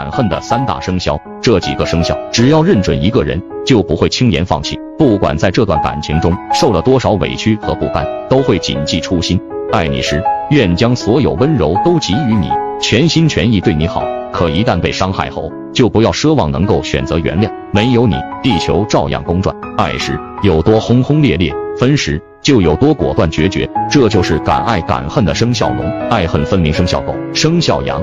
敢恨的三大生肖这几个生肖只要认准一个人就不会轻言放弃不管在这段感情中受了多少委屈和不甘都会谨记初心爱你时愿将所有温柔都给予你全心全意对你好可一旦被伤害后就不要奢望能够选择原谅没有你地球照样公转爱时有多轰轰烈烈分时就有多果断决绝这就是敢爱敢恨的生肖龙爱恨分明生肖狗生肖羊。